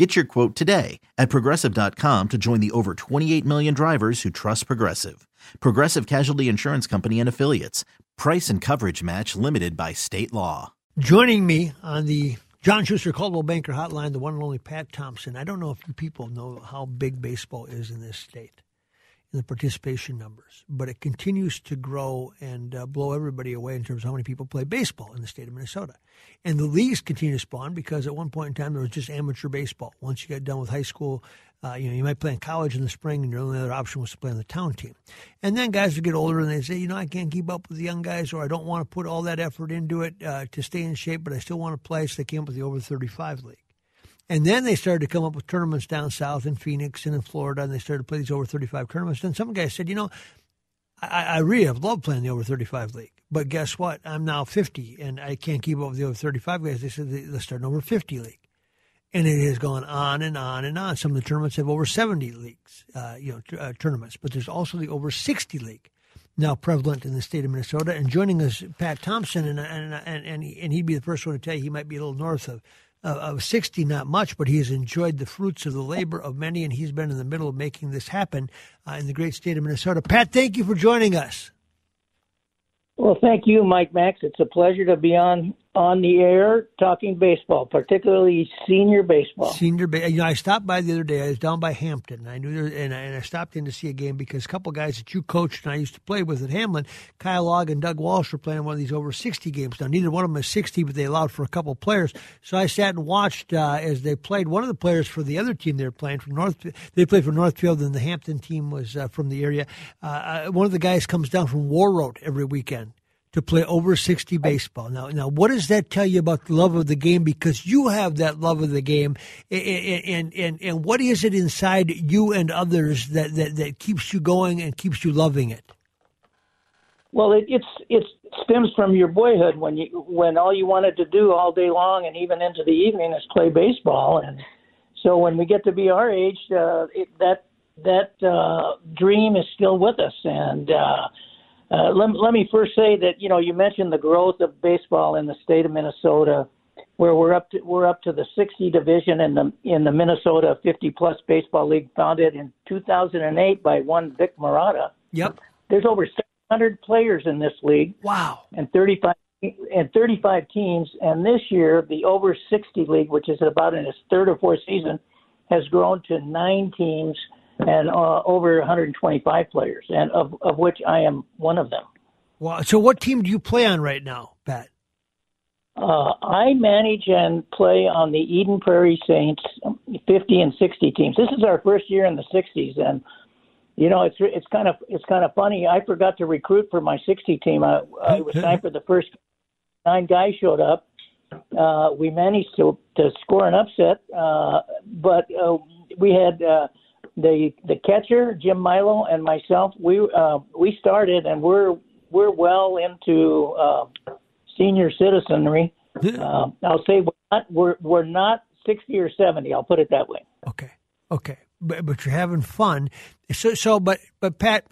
Get your quote today at progressive.com to join the over 28 million drivers who trust Progressive. Progressive Casualty Insurance Company and Affiliates. Price and coverage match limited by state law. Joining me on the John Schuster Coldwell Banker Hotline, the one and only Pat Thompson. I don't know if people know how big baseball is in this state in the participation numbers, but it continues to grow and uh, blow everybody away in terms of how many people play baseball in the state of Minnesota. And the leagues continue to spawn because at one point in time there was just amateur baseball. Once you got done with high school, uh, you know, you might play in college in the spring, and your only other option was to play on the town team. And then guys would get older and they say, you know, I can't keep up with the young guys, or I don't want to put all that effort into it uh, to stay in shape, but I still want to play. So they came up with the over 35 league. And then they started to come up with tournaments down south in Phoenix and in Florida, and they started to play these over 35 tournaments. And some guys said, you know, I, I really have loved playing the over 35 league. But guess what? I'm now 50, and I can't keep up with the over 35 guys. They said let's start an over 50 league. And it has gone on and on and on. Some of the tournaments have over 70 leagues, uh, you know, t- uh, tournaments. But there's also the over 60 league now prevalent in the state of Minnesota. And joining us, Pat Thompson, and and and, and, he, and he'd be the first one to tell you he might be a little north of uh, of 60, not much, but he has enjoyed the fruits of the labor of many, and he's been in the middle of making this happen uh, in the great state of Minnesota. Pat, thank you for joining us. Well, thank you, Mike Max. It's a pleasure to be on on the air talking baseball, particularly senior baseball. Senior, you know, I stopped by the other day. I was down by Hampton. I knew, there, and, I, and I stopped in to see a game because a couple guys that you coached and I used to play with at Hamline, Kyle Log and Doug Walsh, were playing one of these over sixty games. Now, neither one of them is sixty, but they allowed for a couple players. So I sat and watched uh, as they played. One of the players for the other team they were playing from North, they played for Northfield, and the Hampton team was uh, from the area. Uh, uh one of the guys comes down from Warroad every weekend to play over 60 baseball. Now, now, what does that tell you about the love of the game? Because you have that love of the game, and and and, and what is it inside you and others that, that, that keeps you going and keeps you loving it? Well, it, it's it stems from your boyhood when you when all you wanted to do all day long and even into the evening is play baseball, and so when we get to be our age, uh, it, that that uh, dream is still with us, and uh, uh, let, let me first say that you know you mentioned the growth of baseball in the state of Minnesota, where we're up to we're up to the 60 division in the in the Minnesota 50 plus baseball league, founded in 2008 by one Vic Marotta. Yep. There's over 700 players in this league. Wow. And 35 and 35 teams, and this year the over 60 league, which is about in its third or fourth season, has grown to nine teams and uh, over 125 players, and of, of which I am one of them. Wow. So, what team do you play on right now, Pat? Uh, I manage and play on the Eden Prairie Saints 50 and 60 teams. This is our first year in the 60s, and you know it's it's kind of it's kind of funny. I forgot to recruit for my 60 team. I, I was signed for the first nine guys showed up. Uh, we managed to to score an upset, uh, but uh, we had. Uh, the the catcher Jim Milo and myself we uh, we started and we're we're well into uh, senior citizenry. Uh, I'll say we're not, we're we're not sixty or seventy. I'll put it that way. Okay, okay, but but you're having fun. So so but but Pat,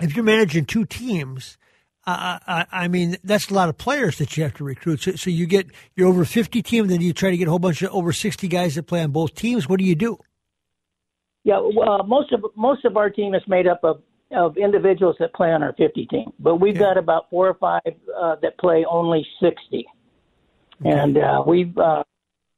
if you're managing two teams. Uh, I, I mean, that's a lot of players that you have to recruit. So, so you get you're over 50 team, then you try to get a whole bunch of over 60 guys that play on both teams. What do you do? Yeah, uh, most of most of our team is made up of of individuals that play on our 50 team, but we've yeah. got about four or five uh, that play only 60, okay. and uh, we've uh,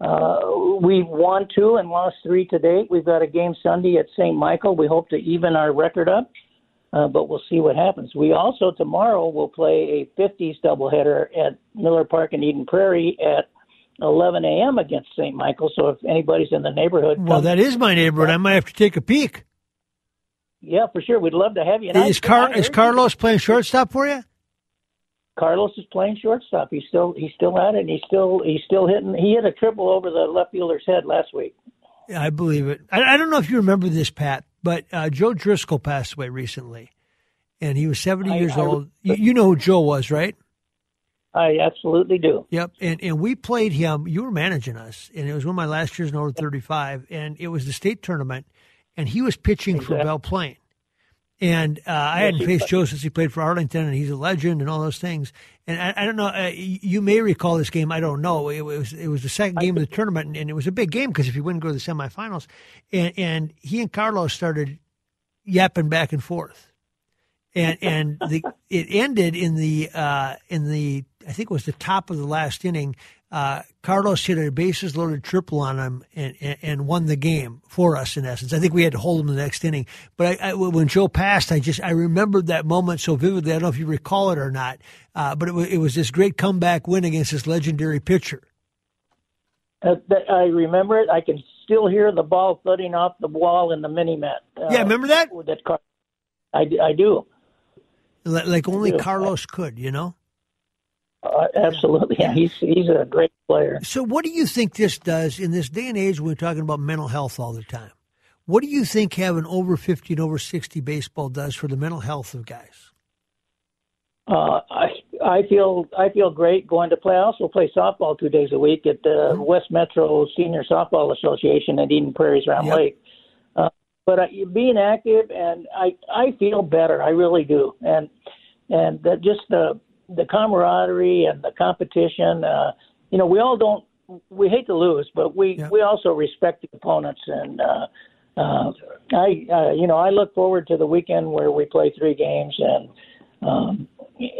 uh, we've won two and lost three to date. We've got a game Sunday at St. Michael. We hope to even our record up. uh, but we'll see what happens. We also tomorrow will play a 50s doubleheader at Miller Park in Eden Prairie at 11 a.m. against St. Michael. So if anybody's in the neighborhood, well, that is my neighborhood. I might have to take a peek. yeah, for sure, we'd love to have you. And I- Is Car is Carlos playing shortstop for you? Carlos is playing shortstop. He's still he's still at it. And he's still he's still hitting. He hit a triple over the left fielder's head last week. Yeah, I believe it. I, I don't know if you remember this, Pat, but uh, Joe Driscoll passed away recently, and he was 70 I- years I- old. You, you know who Joe was, right? I absolutely do. Yep. And and we played him. You were managing us, and it was one of my last years in over 35, and it was the state tournament, and he was pitching for Exactly. Belle Plaine. And uh, I hadn't faced Joe since he played for Arlington, and he's a legend and all those things. And I, I don't know. Uh, you may recall this game. I don't know. It was it was the second game of the tournament, and, and it was a big game because if you wouldn't go to the semifinals, and and he and Carlos started yapping back and forth, and and the it ended in the uh, in the I think it was the top of the last inning. Uh, Carlos hit a bases loaded triple on him and, and, and won the game for us. In essence, I think we had to hold him the next inning. But I, I, when Joe passed, I just I remembered that moment so vividly. I don't know if you recall it or not, uh, but it was, it was this great comeback win against this legendary pitcher. Uh, I remember it. I can still hear the ball thudding off the wall in the mini mat. Uh, Yeah, remember that? That car. I, I do. Like like only Carlos could, you know. Uh, absolutely. Yeah, he's he's a great player. So, what do you think this does in this day and age? We're talking about mental health all the time. What do you think having over fifty and over sixty baseball does for the mental health of guys? Uh, I I feel I feel great going to play. I also play softball two days a week at the West Metro Senior Softball Association at Eden Prairies Round Yep. Lake. Uh, but I, being active and I I feel better. I really do. And and the, just the the camaraderie and the competition. Uh, you know, we all don't. We hate to lose, but we Yep. we also respect the opponents and. Uh, uh, I, uh, you know, I look forward to the weekend where we play three games, and um,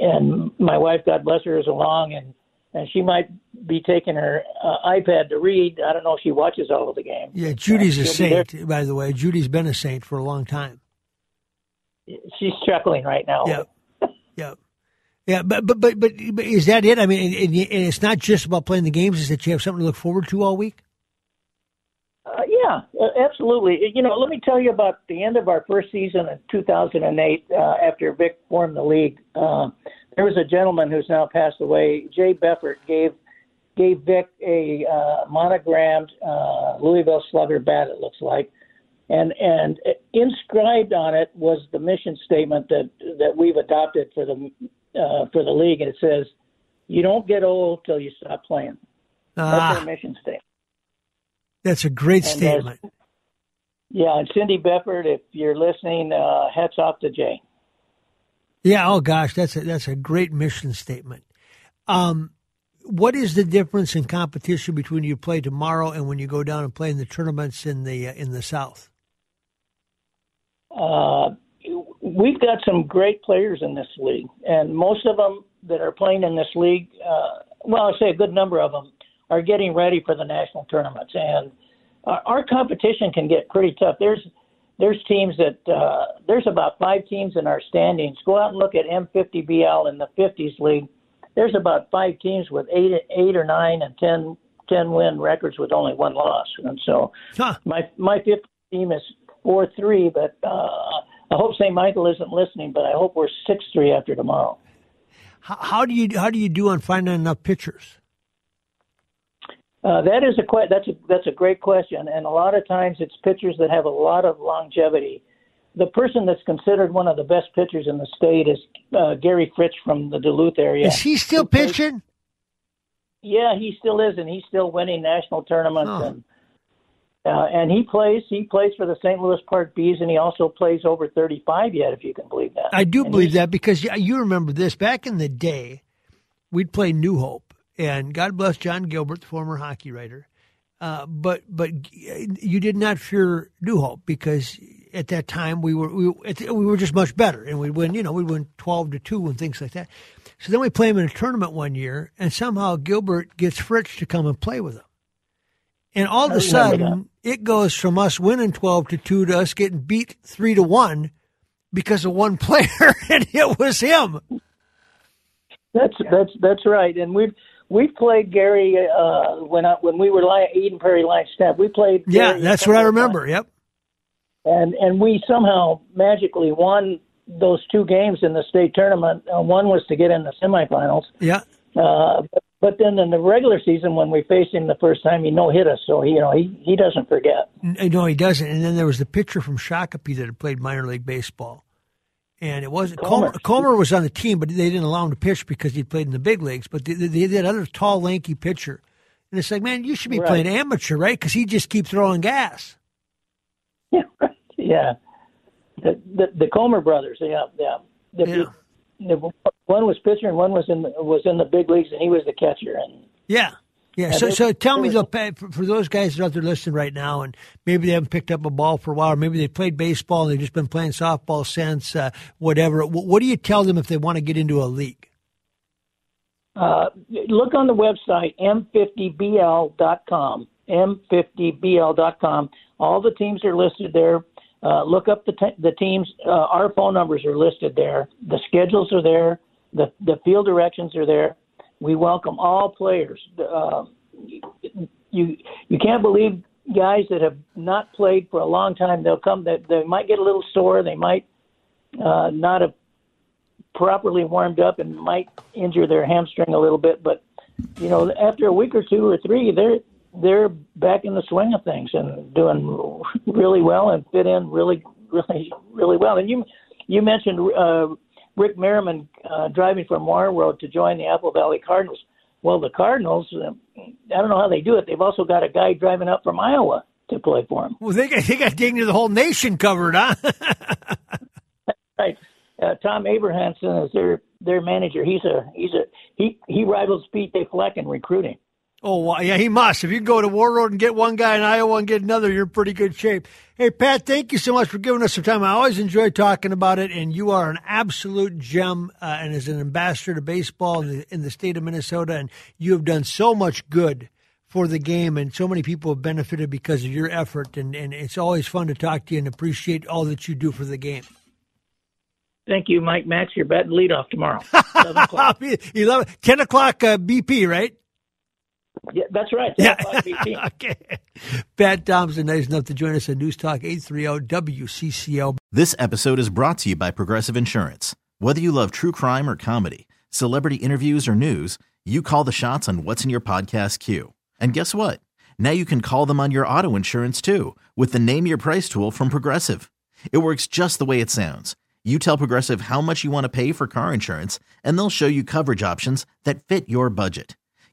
and my wife, God bless her, is along, and and she might be taking her uh, iPad to read. I don't know if she watches all of the games. Yeah, Judy's a be there. saint, by the way. Judy's been a saint for a long time. She's chuckling right now. Yeah, yeah, yeah. But but but but, is that it? I mean, and, and it's not just about playing the games; is that you have something to look forward to all week? Uh, yeah, uh, absolutely. You know, let me tell you about the end of our first season in 2008 uh, after Vic formed the league. Uh, there was a gentleman who's now passed away, Jay Beffert, gave gave Vic a uh, monogrammed uh, Louisville Slugger bat. It looks like, and and inscribed on it was the mission statement that that we've adopted for the uh, for the league, and it says, "You don't get old till you stop playing." That's Ah, our mission statement. that's a great And statement. Yeah, and Cindy Befford, if you're listening, uh, hats off to Jay. Yeah. Oh gosh, that's a that's a great mission statement. Um, what is the difference in competition between you play tomorrow and when you go down and play in the tournaments in the uh, in the South? Uh, we've got some great players in this league, and most of them that are playing in this league, uh, well, I say a good number of them are getting ready for the national tournaments, and our, our competition can get pretty tough. There's there's teams that uh, there's about five teams in our standings. Go out and look at M50BL in the 50s league. There's about five teams with eight eight or nine and ten ten win records with only one loss, and so Huh. my my fifth team is four three, but uh, I hope St. Michael isn't listening. But I hope we're six three after tomorrow. How, how do you how do you do on finding enough pitchers? Uh, that is a que- that's a that's a great question, and a lot of times it's pitchers that have a lot of longevity. The person that's considered one of the best pitchers in the state is uh, Gary Fritz from the Duluth area. Is he still pitching? Yeah, he still is, and he's still winning national tournaments, Oh. and uh, and he plays he plays for the St. Louis Park Bees, and he also plays over 35 yet, if you can believe that. I do And believe that because you- remember this back in the day, we'd play New Hope, and God bless John Gilbert, the former hockey writer. Uh, but but you did not fear New Hope because at that time we were we, we were just much better, and we'd win. You know, we'd win twelve to two and things like that. So then we play him in a tournament one year, and somehow Gilbert gets Fritz to come and play with him. And all of a remember sudden, it goes from us winning twelve to two to us getting beat three to one because of one player, and it was him. That's that's that's right, and we've we played Gary uh, when I, when we were Eden Prairie Lions staff. We played. Yeah, Gary that's what I remember. Yep. And and we somehow magically won those two games in the state tournament. Uh, one was to get in the semifinals. Yeah. Uh, but, then in the regular season, when we faced him the first time, he no hit us. So he, you know, he he doesn't forget. Uh, no, he doesn't. And then there was the pitcher from Shakopee that had played minor league baseball and it wasn't Comer. Comer was on the team, but they didn't allow him to pitch because he played in the big leagues. But they, they, they had other tall, lanky pitcher, and it's like, man, you should be right. playing amateur, right? Because he just keeps throwing gas. Yeah, yeah. The the, the Comer brothers, yeah, yeah. The, yeah. One was pitcher and one was in the, was in the big leagues, and he was the catcher. And yeah, yeah. So, so tell me, for those guys that are out there listening right now, and maybe they haven't picked up a ball for a while, or maybe they played baseball and they've just been playing softball since, uh, whatever. What do you tell them if they want to get into a league? Uh, look on the website m50bl.com. m50bl.com. All the teams are listed there. Uh, look up the te- the teams. Uh, our phone numbers are listed there. The schedules are there. The the field directions are there we welcome all players. Uh, you you can't believe guys that have not played for a long time. They'll come. They, they might get a little sore. They might uh, not have properly warmed up and might injure their hamstring a little bit. But you know, after a week or two or three, they're they're back in the swing of things and doing really well and fit in really really really well. And you you mentioned uh, Rick Merriman uh, driving from Warroad to join the Apple Valley Cardinals. Well, the Cardinals, uh, I don't know how they do it. They've also got a guy driving up from Iowa to play for them. Well, they got, they got getting the whole nation covered, huh? right. Uh, Tom Abrahamson is their their manager. He's a he's a he he rivals P.J. Fleck in recruiting. Oh, yeah, he must. If you go to Warroad and get one guy in Iowa and get another, you're in pretty good shape. Hey, Pat, thank you so much for giving us some time. I always enjoy talking about it, and you are an absolute gem uh, and as an ambassador to baseball in the, in the state of Minnesota, and you have done so much good for the game, and so many people have benefited because of your effort, and, and it's always fun to talk to you and appreciate all that you do for the game. Thank you, Mike Max. You're batting leadoff tomorrow. 11 o'clock. 11, 10 o'clock uh, BP, right? Yeah, that's right. Yeah. okay. Pat Thompson, nice enough to join us on News Talk 830 WCCO. This episode is brought to you by Progressive Insurance. Whether you love true crime or comedy, celebrity interviews or news, you call the shots on what's in your podcast queue. And guess what? Now you can call them on your auto insurance too with the Name Your Price tool from Progressive. It works just the way it sounds. You tell Progressive how much you want to pay for car insurance, and they'll show you coverage options that fit your budget.